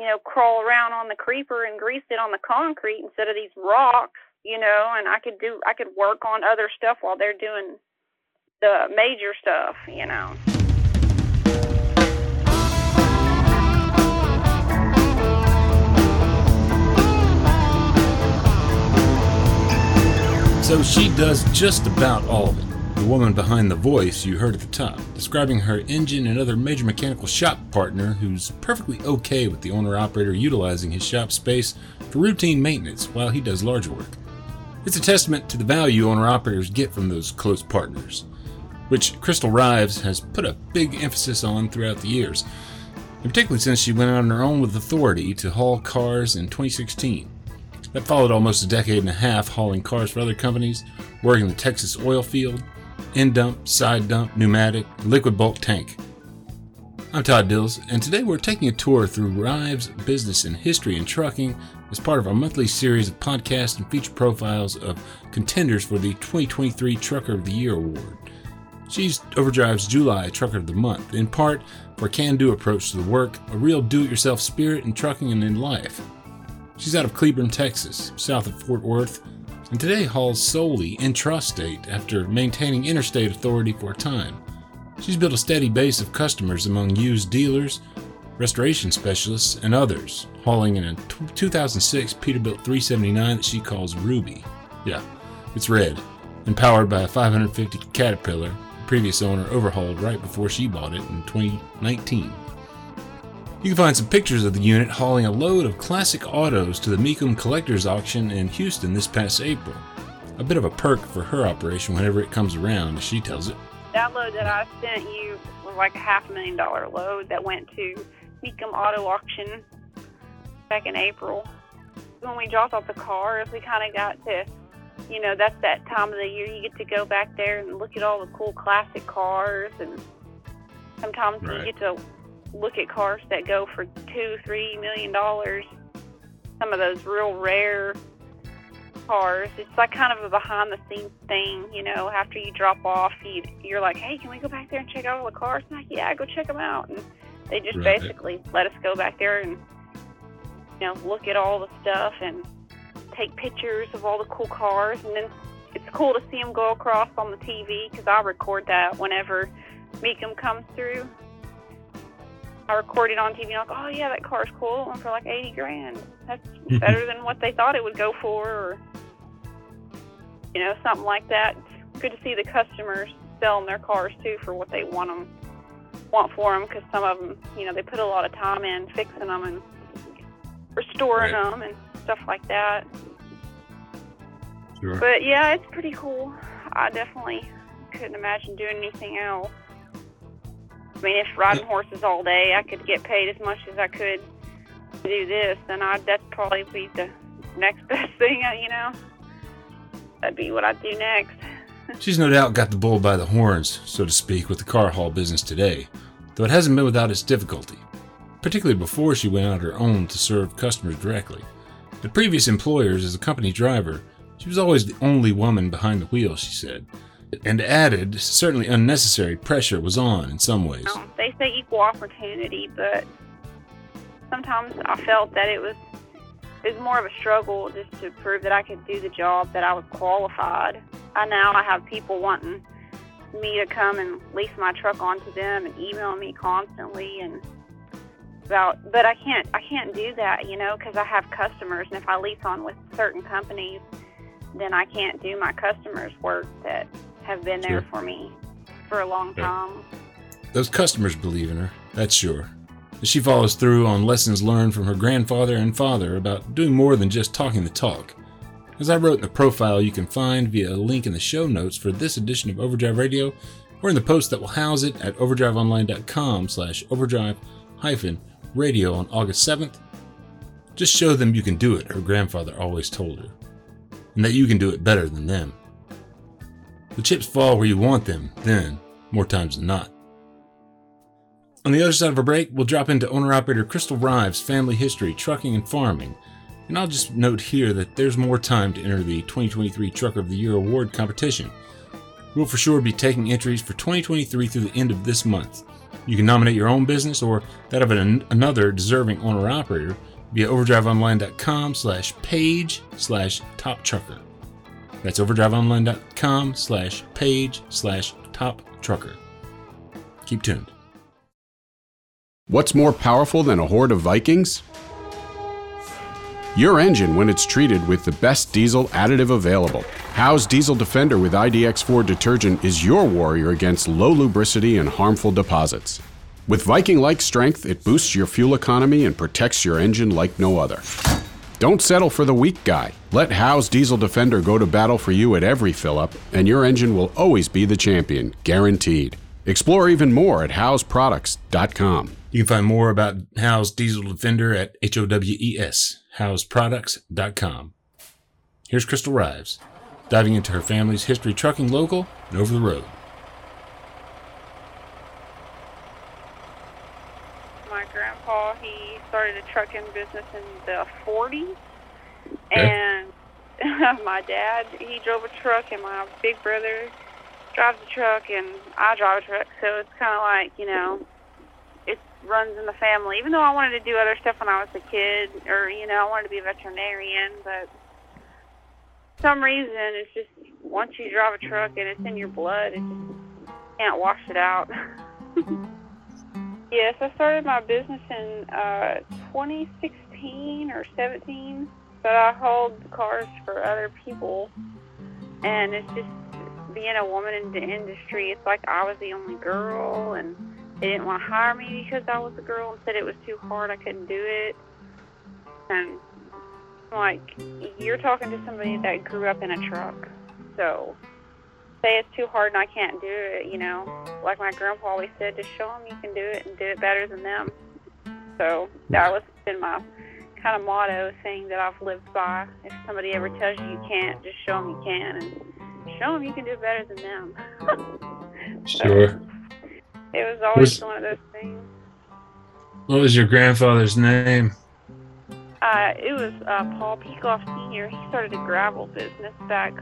you know, crawl around on the creeper and grease it on the concrete instead of these rocks, you know, and I could do I could work on other stuff while they're doing the major stuff, you know. So she does just about all of it. The woman behind the voice you heard at the top, describing her engine and other major mechanical shop partner who's perfectly okay with the owner operator utilizing his shop space for routine maintenance while he does larger work. It's a testament to the value owner operators get from those close partners, which Crystal Rives has put a big emphasis on throughout the years, and particularly since she went out on her own with authority to haul cars in 2016. That followed almost a decade and a half hauling cars for other companies, working the Texas oil field, end dump, side dump, pneumatic, liquid bulk tank. I'm Todd Dills, and today we're taking a tour through Rives' business and history in trucking as part of our monthly series of podcasts and feature profiles of contenders for the 2023 Trucker of the Year award. She's Overdrive's July Trucker of the Month, in part for a can do approach to the work, a real do it yourself spirit in trucking and in life. She's out of Cleburne, Texas, south of Fort Worth, and today hauls solely intrastate after maintaining interstate authority for a time. She's built a steady base of customers among used dealers, restoration specialists, and others, hauling in a 2006 Peterbilt 379 that she calls Ruby. Yeah, it's red, and powered by a 550 Caterpillar the previous owner overhauled right before she bought it in 2019. You can find some pictures of the unit hauling a load of classic autos to the Mecum Collectors Auction in Houston this past April. A bit of a perk for her operation whenever it comes around, as she tells it. That load that I sent you was like a half a million dollar load that went to Mecum Auto Auction back in April. When we dropped off the cars, we kind of got to, you know, that's that time of the year you get to go back there and look at all the cool classic cars, and sometimes Right. you get to look at cars that go for two, three million dollars. Some of those real rare cars. It's like kind of a behind the scenes thing, you know. After you drop off, you you're like, hey, can we go back there and check out all the cars? And I'm like, yeah, go check them out. And they just Right. basically let us go back there and you know look at all the stuff and take pictures of all the cool cars. And then it's cool to see them go across on the TV because I record that whenever Mecum comes through. I record it on TV. And I'm like, oh yeah, that car's cool. It went for like eighty grand. That's better than what they thought it would go for, or you know, something like that. It's good to see the customers selling their cars too for what they want them, want for them. Because some of them, you know, they put a lot of time in fixing them and restoring Right. them and stuff like that. Sure. But yeah, it's pretty cool. I definitely couldn't imagine doing anything else. I mean, if riding horses all day, I could get paid as much as I could to do this, then I'd that'd probably be the next best thing. You know, that'd be what I'd do next. She's no doubt got the bull by the horns, so to speak, with the car haul business today, though it hasn't been without its difficulty, particularly before she went out her own to serve customers directly. At previous employers as a company driver, she was always the only woman behind the wheel, she said, and added certainly unnecessary pressure was on in some ways. Um, they say equal opportunity, but sometimes I felt that it was it was more of a struggle just to prove that I could do the job, that I was qualified. I now I have people wanting me to come and lease my truck onto them and email me constantly and about but I can't I can't do that, you know, because I have customers and if I lease on with certain companies, then I can't do my customers' work that have been there Sure. for me for a long Right. time. Those customers believe in her, that's sure. She follows through on lessons learned from her grandfather and father about doing more than just talking the talk. As I wrote in the profile you can find via a link in the show notes for this edition of Overdrive Radio, or in the post that will house it at overdriveonline.com slash overdrive hyphen radio on August 7th. Just show them you can do it, her grandfather always told her, and that you can do it better than them. The chips fall where you want them, then, more times than not. On the other side of a break, we'll drop into owner operator Crystal Rives' family history, trucking and farming. And I'll just note here that there's more time to enter the 2023 Trucker of the Year award competition. We'll for sure be taking entries for 2023 through the end of this month. You can nominate your own business or that of an, another deserving owner operator via overdriveonline.com slash page slash top trucker. That's overdriveonline.com slash page slash top trucker. Keep tuned. What's more powerful than a horde of Vikings? Your engine when it's treated with the best diesel additive available. Howe's Diesel Defender with IDX4 detergent is your warrior against low lubricity and harmful deposits. With Viking like strength, it boosts your fuel economy and protects your engine like no other. Don't settle for the weak guy. Let Howe's Diesel Defender go to battle for you at every fill up, and your engine will always be the champion, guaranteed. Explore even more at howesproducts.com. You can find more about Howe's Diesel Defender at H O W E S, howesproducts.com. Here's Crystal Rives, diving into her family's history trucking local and over the road. My grandpa, he started a trucking business in the 40s. Okay. And my dad, he drove a truck, and my big brother drives a truck, and I drive a truck. So it's kind of like, you know, it runs in the family. Even though I wanted to do other stuff when I was a kid, or, you know, I wanted to be a veterinarian, but for some reason, it's just once you drive a truck and it's in your blood, it just can't wash it out. yes, I started my business in uh, 2016 or 17, but I hauled cars for other people, and it's just being a woman in the industry. It's like I was the only girl, and they didn't want to hire me because I was a girl and said it was too hard. I couldn't do it, and like you're talking to somebody that grew up in a truck, so say it's too hard and I can't do it. You know, like my grandpa always said, just show them you can do it and do it better than them. So that was been my kind of motto thing that I've lived by. If somebody ever tells you you can't, just show them you can and show them you can do it better than them. Sure. It was always Was- one of those things. What was your grandfather's name? Uh, it was uh, Paul Peacock Sr. He started a gravel business back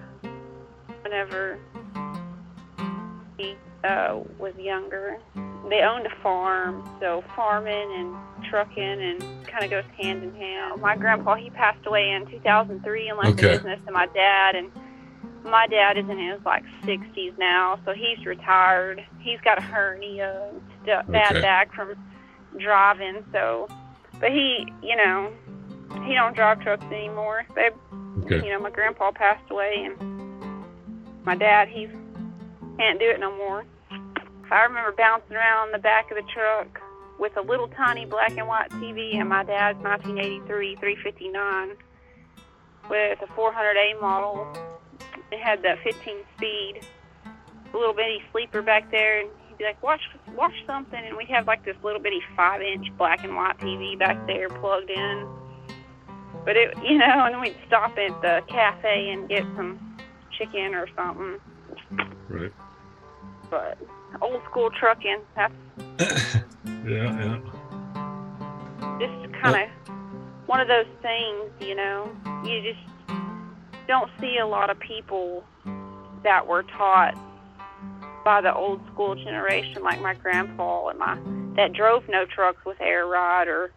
whenever he uh, was younger. They owned a farm, so farming and trucking and kind of goes hand in hand. My grandpa, he passed away in 2003 and left the business to my dad. And my dad is in his like 60s now, so he's retired. He's got a hernia, and stu- bad back from driving. So, but he, you know, he don't drive trucks anymore. They, Okay. you know, my grandpa passed away, and my dad, he can't do it no more. I remember bouncing around in the back of the truck with a little tiny black and white TV and my dad's 1983 359 with a 400A model. It had that 15 speed, a little bitty sleeper back there, and he'd be like, "Watch, watch something," and we'd have like this little bitty five-inch black and white TV back there plugged in. But it, you know, and we'd stop at the cafe and get some chicken or something. Right. But old school trucking, that's Yeah, yeah. just kind of one of those things, you know. You just don't see a lot of people that were taught by the old school generation, like my grandpa and my that drove no trucks with air ride or,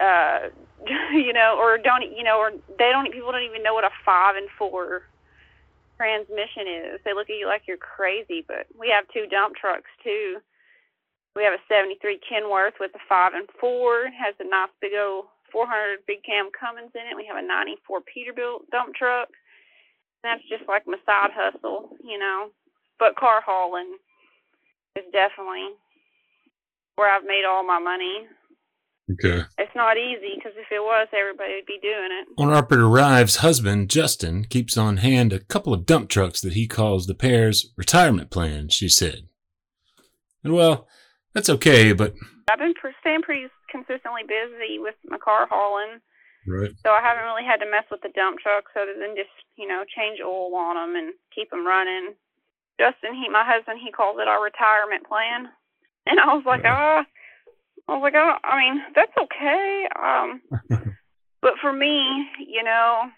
uh, you know, or don't you know, or they don't people don't even know what a five and four transmission is. They look at you like you're crazy, but we have two dump trucks too. We have a 73 Kenworth with a 5 and 4. It has a nice big old 400 big cam Cummins in it. We have a 94 Peterbilt dump truck. That's just like my side hustle, you know. But car hauling is definitely where I've made all my money. Okay. It's not easy because if it was, everybody would be doing it. Owner operator Rive's husband, Justin, keeps on hand a couple of dump trucks that he calls the pair's retirement plan, she said. And well, that's okay, but. I've been staying pretty consistently busy with my car hauling. Right. So I haven't really had to mess with the dump trucks other than just, you know, change oil on them and keep them running. Justin, he, my husband, he calls it our retirement plan. And I was like, ah, I was like, oh, I mean, that's okay. Um, but for me, you know,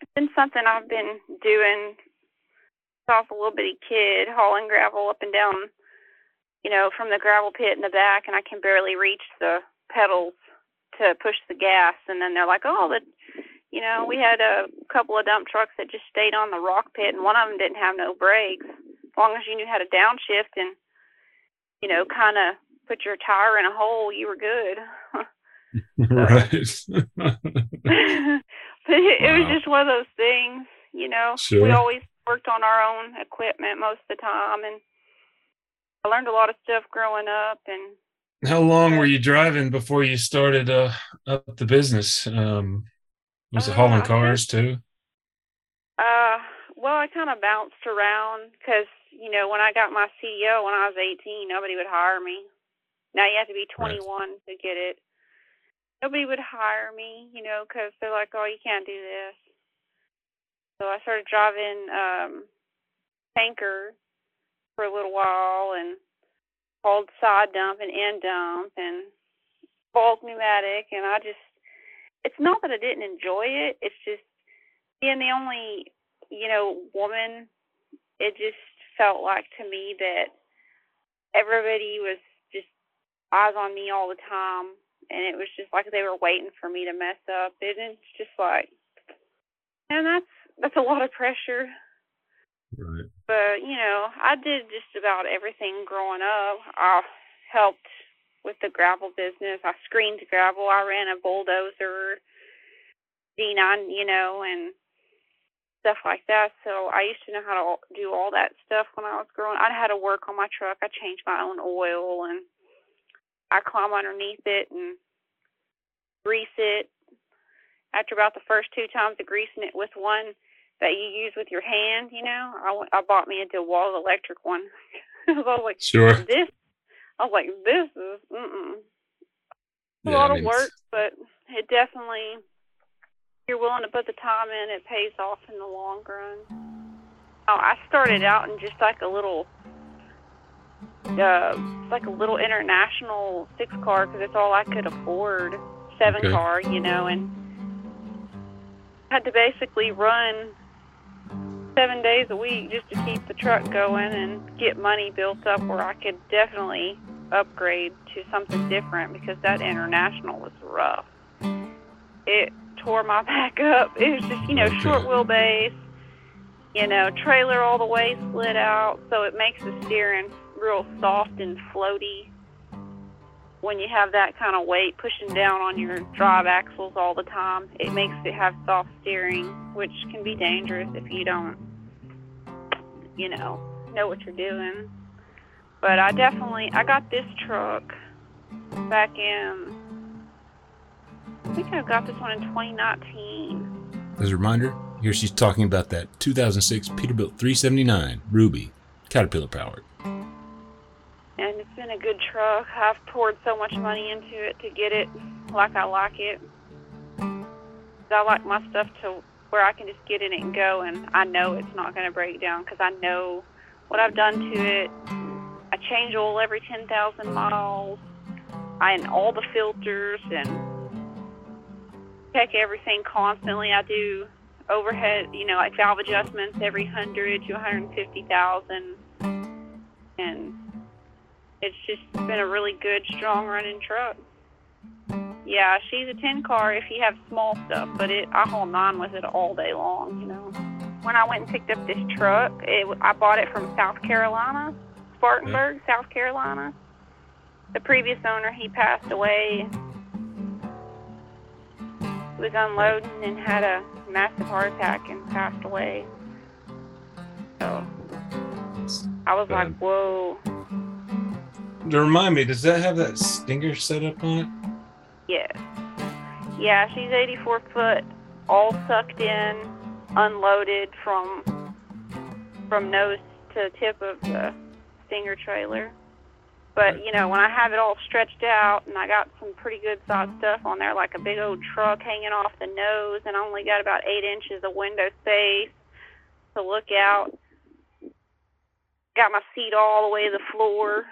it's been something I've been doing since I was a little bitty kid, hauling gravel up and down you know, from the gravel pit in the back, and I can barely reach the pedals to push the gas. And then they're like, "Oh, the, you know, we had a couple of dump trucks that just stayed on the rock pit, and one of them didn't have no brakes. As long as you knew how to downshift and, you know, kind of put your tire in a hole, you were good." right. but it, it was just one of those things, you know. Sure. We always worked on our own equipment most of the time, and I learned a lot of stuff growing up. And How long were you driving before you started uh, up the business? Um, was it Uh, hauling cars too? uh, well, I kind of bounced around because you know when I got my CDL when I was 18, nobody would hire me. Now you have to be Right. 21 to get it. Nobody would hire me, you know, because they're like, "Oh, you can't do this." So I started driving um tanker for a little while and hauled side dump and end dump and bulk pneumatic and I just it's not that I didn't enjoy it, it's just being the only, you know, woman, it just felt like to me that everybody was eyes on me all the time and it was just like they were waiting for me to mess up. And it's just like and that's that's a lot of pressure. Right. But, you know, I did just about everything growing up. I helped with the gravel business. I screened gravel. I ran a bulldozer, D9, you know, and stuff like that. So I used to know how to do all that stuff when I was growing. I had to work on my truck. I changed my own oil and I climb underneath it and grease it. After about the first two times of greasing it with one that you use with your hand, you know, I, I bought me a DeWalt electric one. I was like, Sure. this, I was like, this is, mm-mm. It's a Yeah, I lot of mean, work, but it definitely, if you're willing to put the time in, it pays off in the long run. Oh, I started out in just like a little, uh, it's like a little international six car because it's all I could afford. Seven Okay. car, you know, and had to basically run seven days a week just to keep the truck going and get money built up where I could definitely upgrade to something different because that international was rough. It tore my back up. It was just, you know, Okay. short wheelbase, you know, trailer all the way split out, so it makes the steering real soft and floaty when you have that kind of weight pushing down on your drive axles all the time. It makes it have soft steering, which can be dangerous if you don't, you know, know what you're doing. But I definitely I got this truck back in I think I got this one in 2019. As a reminder, here she's talking about that 2006 Peterbilt 379 Ruby, Caterpillar powered. Been a good truck. I've poured so much money into it to get it like I like it. I like my stuff to where I can just get in it and go, and I know it's not going to break down because I know what I've done to it. I change oil every 10,000 miles. I and all the filters and check everything constantly. I do overhead, you know, like valve adjustments every 100 to 150,000, and it's just been a really good, strong running truck. Yeah, she's a 10 car if you have small stuff, but it I haul nine with it all day long, you know. When I went and picked up this truck, it, I bought it from South Carolina, Spartanburg, South Carolina. The previous owner, he passed away. He was unloading and had a massive heart attack and passed away. So I was like, whoa. To remind me, does that have that stinger set up on it? Yeah. Yeah, she's 84 foot, all sucked in, unloaded from from nose to tip of the stinger trailer. But you know, when I have it all stretched out and I got some pretty good sized stuff on there, like a big old truck hanging off the nose, and I only got about eight inches of window space to look out. Got my seat all the way to the floor,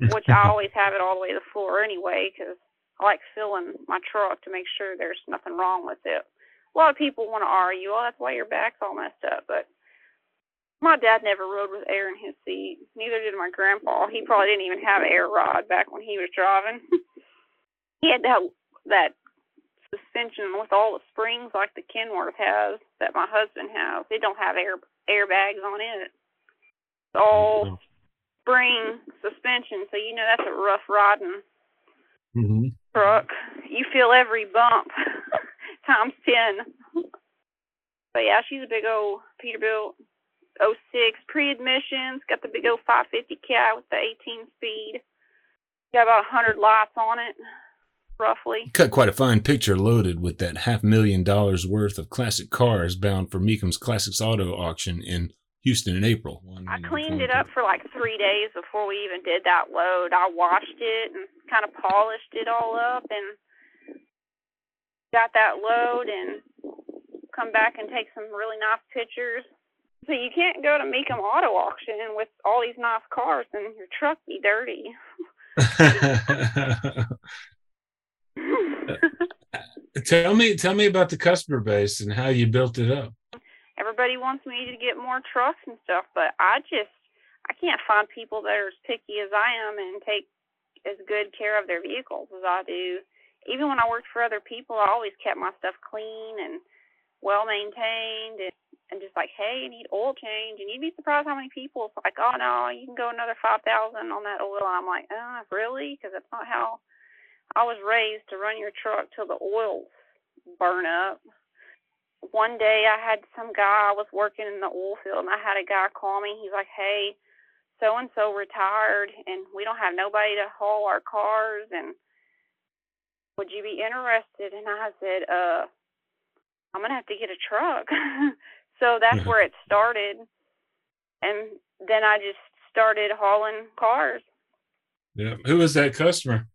which I always have it all the way to the floor anyway, because I like filling my truck to make sure there's nothing wrong with it. A lot of people want to argue, oh, that's why your back's all messed up, but My dad never rode with air in his seat. Neither did my grandpa. He probably didn't even have air rod back when he was driving. he had that that suspension with all the springs like the Kenworth has that my husband has. They don't have air airbags on it. It's all spring suspension, so you know that's a rough riding Mm-hmm. truck. You feel every bump times ten. But yeah, she's a big old Peterbilt 06 pre-emissions. Got the big old 550 cat with the 18 speed. Got about 100 lights on it, roughly. Cut quite a fine picture loaded with that half million dollars worth of classic cars bound for Mecum's Classics Auto auction in Houston in April. I cleaned it up for like three days before we even did that load. I washed it and kind of polished it all up and got that load and come back and take some really nice pictures. So you can't go to Mecum Auto Auction with all these nice cars and your truck be dirty. Uh, uh, tell me, tell me about the customer base and how you built it up. Everybody wants me to get more trucks and stuff, but I just I can't find people that are as picky as I am and take as good care of their vehicles as I do. Even when I worked for other people, I always kept my stuff clean and well maintained and, and just like, hey, you need oil change. And you'd be surprised how many people it's like, oh no, you can go another five thousand on that oil. I'm like, oh, really? Because that's not how I was raised to run your truck till the oils burn up. One day I had some guy, I was working in the oil field, and I had a guy call me. He's like, hey, so and so retired, and we don't have nobody to haul our cars, and would you be interested? And I said, uh, I'm gonna have to get a truck. so that's where it started, and then I just started hauling cars. Yeah. Who was that customer?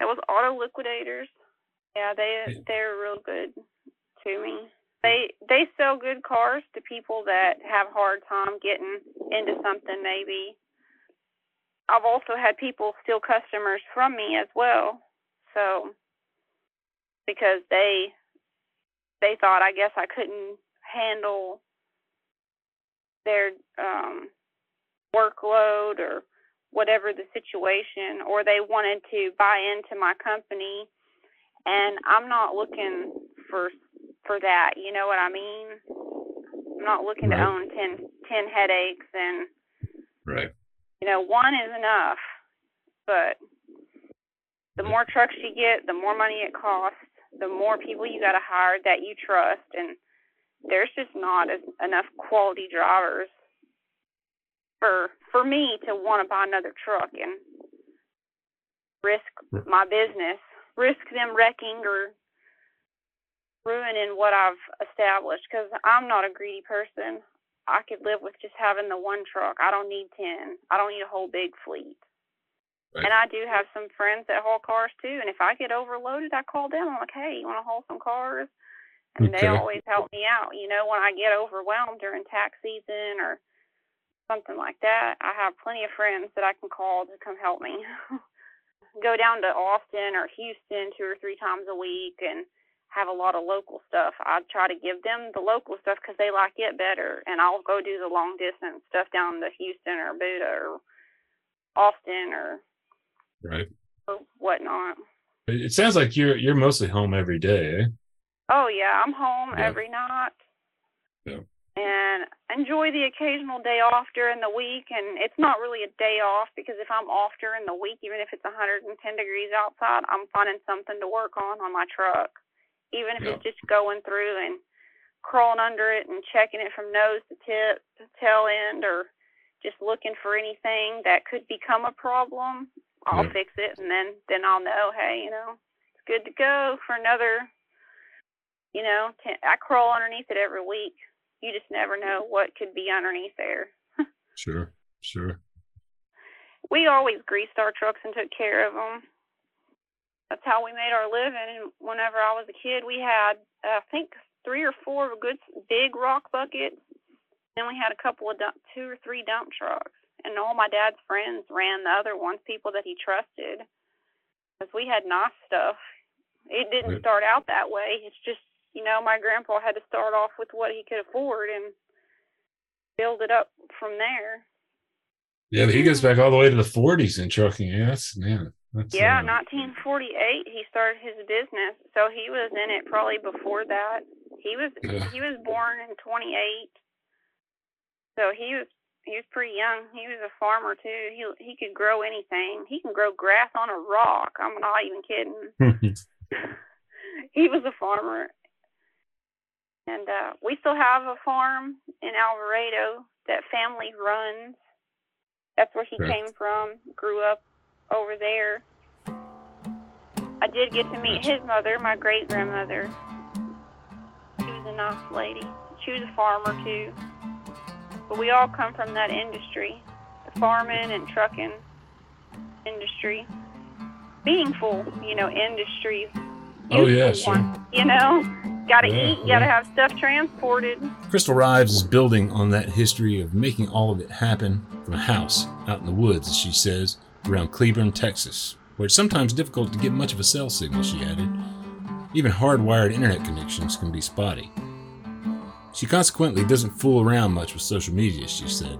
It was Auto Liquidators. Yeah, they they're real good to me. They they sell good cars to people that have hard time getting into something maybe. I've also had people steal customers from me as well. So because they they thought I guess I couldn't handle their um workload or whatever the situation or they wanted to buy into my company and I'm not looking for for that, you know what I mean? I'm not looking Right. to own ten ten headaches and Right. you know, one is enough. But the more trucks you get, the more money it costs, the more people you got to hire that you trust and there's just not as, enough quality drivers for for me to want to buy another truck and risk my business, risk them wrecking or ruining what I've established because I'm not a greedy person. I could live with just having the one truck. I don't need 10. I don't need a whole big fleet. Right. And I do have some friends that haul cars too. And if I get overloaded, I call them. I'm like, hey, you want to haul some cars? And they always help me out. You know, when I get overwhelmed during tax season or something like that, I have plenty of friends that I can call to come help me. Go down to Austin or Houston two or three times a week and have a lot of local stuff. I try to give them the local stuff because they like it better, and I'll go do the long distance stuff down to Houston or Buda or Austin or, Right. or whatnot. It it sounds like you're you're mostly home every day, eh? Oh yeah, I'm home Yeah. every night. Yeah. And enjoy the occasional day off during the week and it's not really a day off because if I'm off during the week, even if it's 110 degrees outside, I'm finding something to work on on my truck. Even if Yeah. it's just going through and crawling under it and checking it from nose to tip to tail end or just looking for anything that could become a problem, I'll Yeah. fix it and then then I'll know, hey, you know, it's good to go for another you know, ten, I crawl underneath it every week. You just never know what could be underneath there. Sure. Sure. We always greased our trucks and took care of them. That's how we made our living. And whenever I was a kid, we had, uh, I think, three or four good big rock buckets. Then we had a couple of dump, two or three dump trucks. And all my dad's friends ran the other ones, people that he trusted. Because we had nice stuff. It didn't start out that way. It's just, you know, my grandpa had to start off with what he could afford. And build it up from there. Yeah, but he goes back all the way to the 40s in trucking. Yeah, that's man. That's, Yeah, uh, 1948 he started his business, so he was in it probably before that. He was Yeah. he was born in 28, so he was he was pretty young. He was a farmer too. He he could grow anything. He can grow grass on a rock. I'm not even kidding. he was a farmer, and uh, we still have a farm in Alvarado that family runs. That's where he Right. came from. Grew up over there. I did get to meet his mother, my great grandmother. She was a nice lady. She was a farmer too. But we all come from that industry, the farming and trucking industry. Meaningful, you know, industry. Oh, yeah, sure. You know, gotta Yeah, eat, gotta yeah. have stuff transported. Crystal Rives is building on that history of making all of it happen from a house out in the woods, as she says, around Cleburne, Texas, where it's sometimes difficult to get much of a cell signal, she added. Even hardwired internet connections can be spotty. She consequently doesn't fool around much with social media, she said.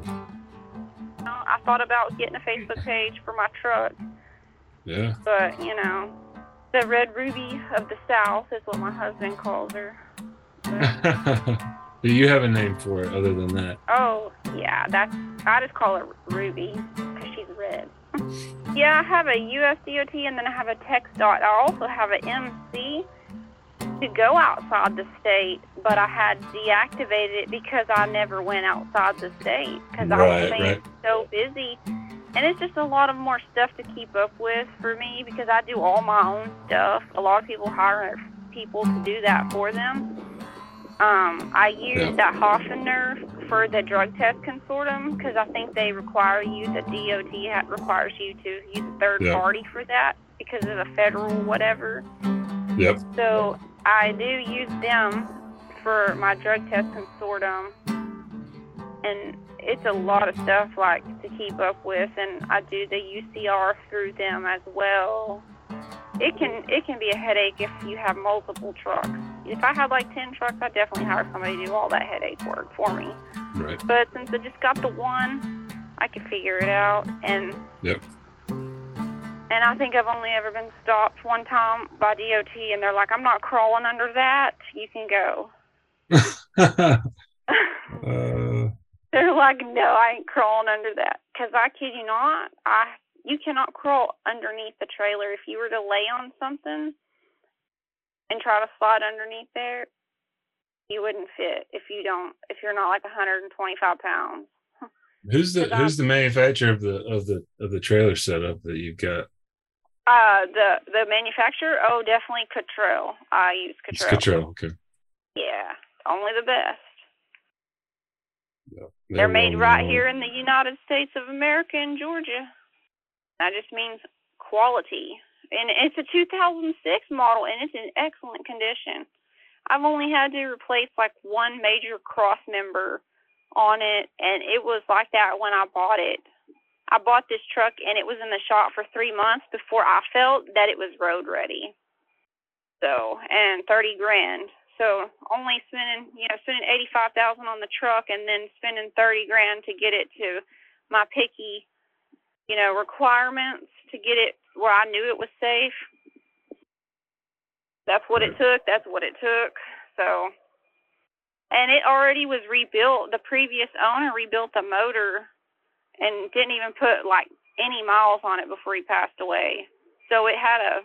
I thought about getting a Facebook page for my truck, Yeah. but you know, the Red Ruby of the South is what my husband calls her. But, but you have a name for it other than that. oh yeah, that's I just call her Ruby because she's red. Yeah, I have a USDOT and then I have a TxDOT. I also have an MC to go outside the state, but I had deactivated it because I never went outside the state because I Right, was being right. so busy. And it's just a lot of more stuff to keep up with for me because I do all my own stuff. A lot of people hire people to do that for them. Um, I use Yeah. that Hoffner for the drug test consortium because I think they require you, the DOT requires you to use a third Yeah. party for that because of the federal whatever. Yep. So I do use them for my drug test consortium, and it's a lot of stuff like to keep up with, and I do the UCR through them as well. It can it can be a headache if you have multiple trucks. If I had like ten trucks, I'd definitely hire somebody to do all that headache work for me. Right. But since I just got the one, I could figure it out. And Yep. and I think I've only ever been stopped one time by DOT, and they're like, "I'm not crawling under that. You can go." uh, they're like, "No, I ain't crawling under that." Because I kid you not, I you cannot crawl underneath the trailer. If you were to lay on something and try to slide underneath there, you wouldn't fit if you don't if you're not like 125 pounds. who's the who's the manufacturer of the of the of the trailer setup that you've got? Uh, the the manufacturer, oh, definitely Cottrell. I use It's Cottrell. Cottrell. Okay. Yeah, only the best. Yeah. They're made right here in the United States of America in Georgia. That just means quality. And it's a 2006 model and it's in excellent condition. I've only had to replace like one major cross member on it and it was like that when I bought it. I bought this truck and it was in the shop for three months before I felt that it was road ready. So, and 30 grand. So only spending, you know, spending 85,000 on the truck and then spending 30 grand to get it to my picky, you know, requirements to get it where I knew it was safe. That's what it hmm. took. That's what it took. So, and it already was rebuilt. The previous owner rebuilt the motor and didn't even put like any miles on it before he passed away. So it had a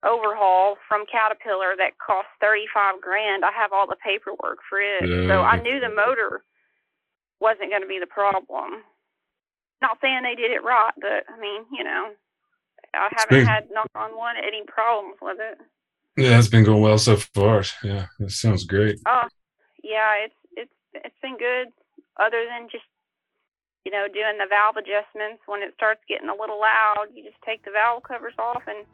overhaul from Caterpillar that cost thirty five grand. I have all the paperwork for it. So I knew the motor wasn't going to be the problem. Not saying they did it right, but I mean, you know, I haven't had knock on one any problems with it. Yeah, it's been going well so far. Yeah, that sounds great. Oh, yeah, it's it's it's been good. Other than just you know doing the valve adjustments when it starts getting a little loud, you just take the valve covers off and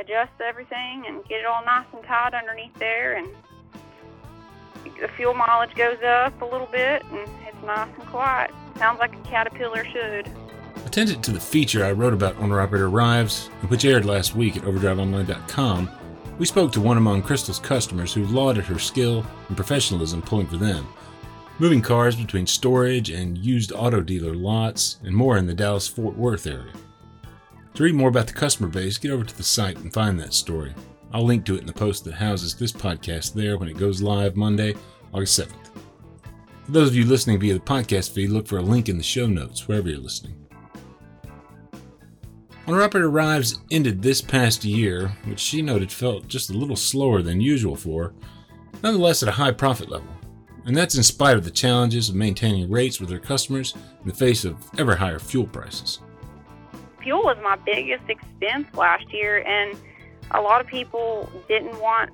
adjust everything and get it all nice and tight underneath there, and the fuel mileage goes up a little bit, and it's nice and quiet. Sounds like a Caterpillar should. Attendant to the feature I wrote about Owner Operator Rives, which aired last week at OverdriveOnline.com, we spoke to one among Crystal's customers who lauded her skill and professionalism pulling for them. moving cars between storage and used auto dealer lots, and more in the Dallas Fort Worth area. To read more about the customer base, get over to the site and find that story. I'll link to it in the post that houses this podcast there when it goes live Monday, August 7th. For those of you listening via the podcast feed, look for a link in the show notes wherever you're listening. Owner Operator Rives ended this past year, which she noted felt just a little slower than usual for nonetheless at a high profit level. And that's in spite of the challenges of maintaining rates with her customers in the face of ever higher fuel prices. Fuel was my biggest expense last year, and a lot of people didn't want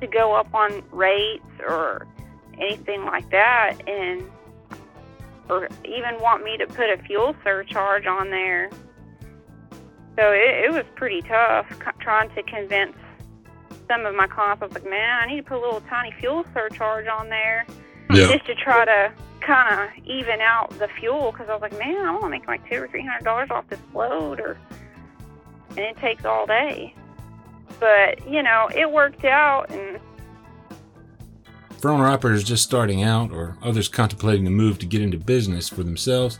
to go up on rates or anything like that, and or even want me to put a fuel surcharge on there. So it, it was pretty tough trying to convince some of my clients. I was like, man, I need to put a little tiny fuel surcharge on there Yeah. just to try to kind of even out the fuel because I was like, man, I want to make like two or three hundred dollars off this load, or and it takes all day. But you know, it worked out, and For owner operators just starting out or others contemplating the move to get into business for themselves,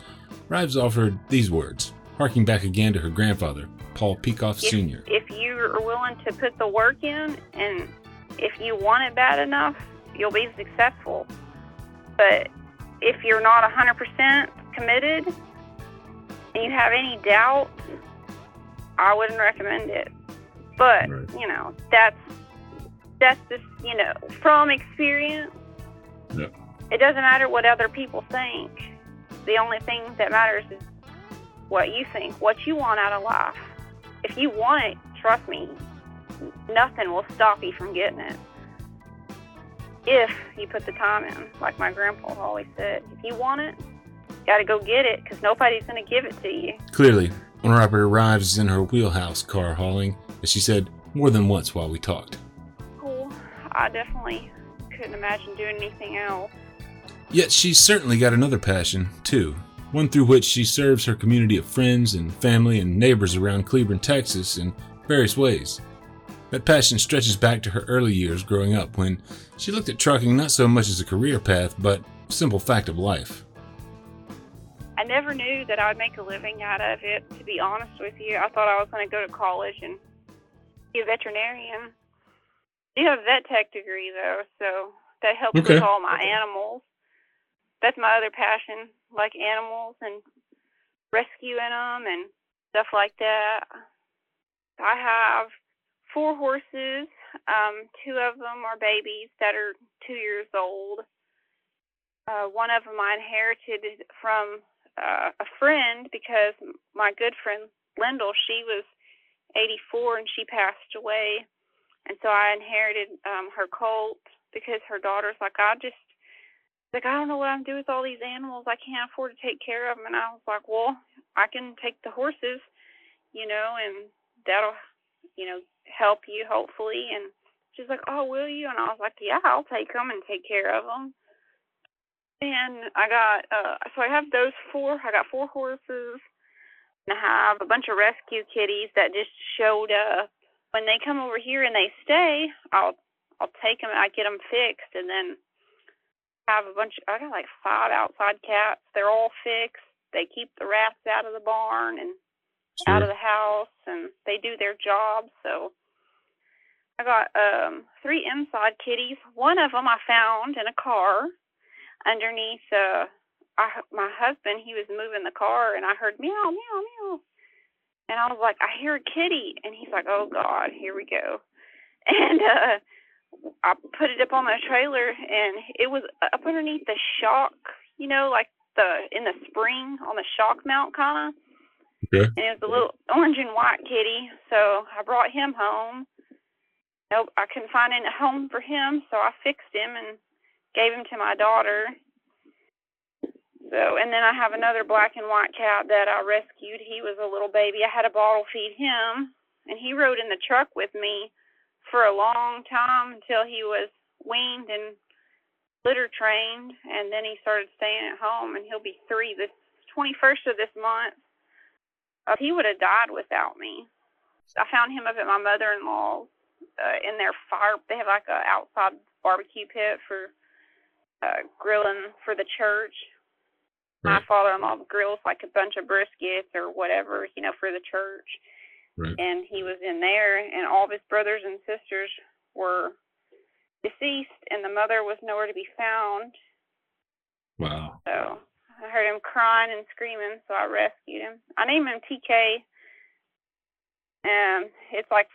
Rives offered these words, harking back again to her grandfather, Paul Peacock Sr. if you are willing to put the work in, and if you want it bad enough, you'll be successful. But if you're not 100% committed and you have any doubt, I wouldn't recommend it. But Right. you know, that's that's just you know from experience. Yeah. It doesn't matter what other people think. The only thing that matters is what you think, what you want out of life. If you want it, trust me, nothing will stop you from getting it. If you put the time in, like my grandpa always said, if you want it, you got to go get it because nobody's going to give it to you. Clearly, when operator Rives is in her wheelhouse car hauling, as she said more than once while we talked. Cool. I definitely couldn't imagine doing anything else. Yet she's certainly got another passion, too, one through which she serves her community of friends and family and neighbors around Cleburne, Texas in various ways. That passion stretches back to her early years growing up when she looked at trucking not so much as a career path, but a simple fact of life. I never knew that I would make a living out of it, to be honest with you. I thought I was going to go to college and be a veterinarian. I do have a vet tech degree, though, so that helps Okay. with all my animals. That's my other passion, like animals and rescuing them and stuff like that. I have four horses. Um, two of them are babies that are two years old. Uh, one of them I inherited from uh, a friend because my good friend Lyndall, she was 84 and she passed away, and so I inherited um, her colt because her daughter's like, I just like I don't know what I'm doing with all these animals. I can't afford to take care of them, and I was like, well, I can take the horses, you know, and that'll, you know, help you hopefully. And she's like, oh, will you? And I was like, yeah, I'll take them and take care of them. And I got, uh, so I have those four. I got four horses, have a bunch of rescue kitties that just showed up. When they come over here and they stay, I'll, I'll take them I get them fixed, and then have a bunch. I got like five outside cats. They're all fixed. They keep the rats out of the barn and out of the house, and they do their job. So I got um three inside kitties. One of them I found in a car underneath uh I, my husband. He was moving the car, and I heard meow meow meow, and I was like, I hear a kitty, and he's like, Oh God, here we go, and uh. I put it up on the trailer, and it was up underneath the shock, you know, like the in the spring on the shock mount, kind of. Okay. And it was a little orange and white kitty, so I brought him home. Nope, I couldn't find a home for him, so I fixed him and gave him to my daughter. So, and then I have another black and white cat that I rescued. He was a little baby. I had to bottle feed him, and he rode in the truck with me for a long time until he was weaned and litter trained, and then he started staying at home. And he'll be three this 21st of this month. Uh, he would have died without me. I found him up at my mother-in-law's uh, in their fire. They have like a outside barbecue pit for uh, grilling for the church. Right. My father-in-law grills like a bunch of briskets or whatever, you know, for the church. Right. And he was in there, and all of his brothers and sisters were deceased, and the mother was nowhere to be found. Wow. So I heard him crying and screaming, so I rescued him. I named him TK. And um, it's like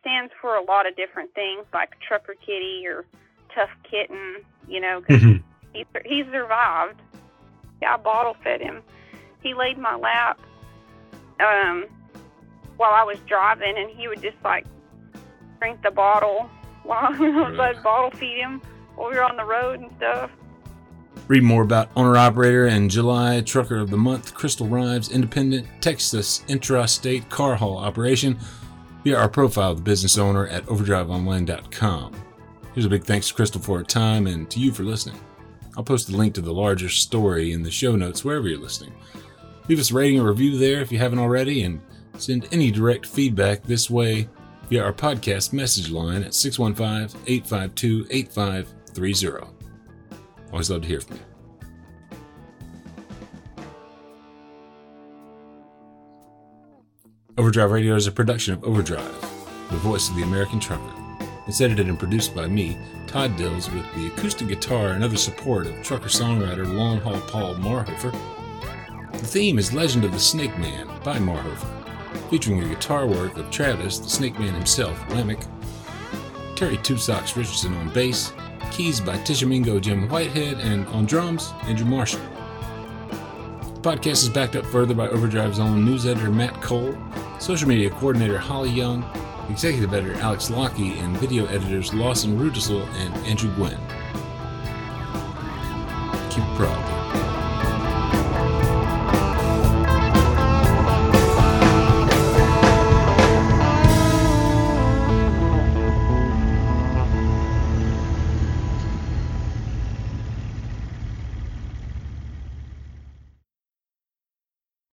stands for a lot of different things, like Trucker Kitty or Tough Kitten. You know, 'cause mm-hmm. he he survived. Yeah, I bottle fed him. He laid in my lap um, while I was driving, and he would just like drink the bottle while I was bottle feed him while we were on the road and stuff. Read more about owner operator and July Trucker of the Month, Crystal Rives, Independent, Texas Intrastate Car Haul Operation via our profile of the business owner at overdriveonline.com. Here's a big thanks to Crystal for her time and to you for listening. I'll post a link to the larger story in the show notes wherever you're listening. Leave us a rating or review there if you haven't already, and send any direct feedback this way via our podcast message line at 615 852 8530. Always love to hear from you. Overdrive Radio is a production of Overdrive, the voice of the American trucker. It's edited and produced by me, Todd Dills, with the acoustic guitar and other support of trucker songwriter Long Haul Paul Marhofer. The theme is Legend of the Snake Man by Marhofer, featuring the guitar work of Travis, the Snake Man himself, Lemick, Terry Two Socks Richardson on bass, keys by Tishomingo Jim Whitehead, and on drums, Andrew Marshall. The podcast is backed up further by Overdrive's own news editor Matt Cole, social media coordinator Holly Young, executive editor Alex Lockie, and video editors Lawson Rudisel and Andrew Gwynn. Keep it proud.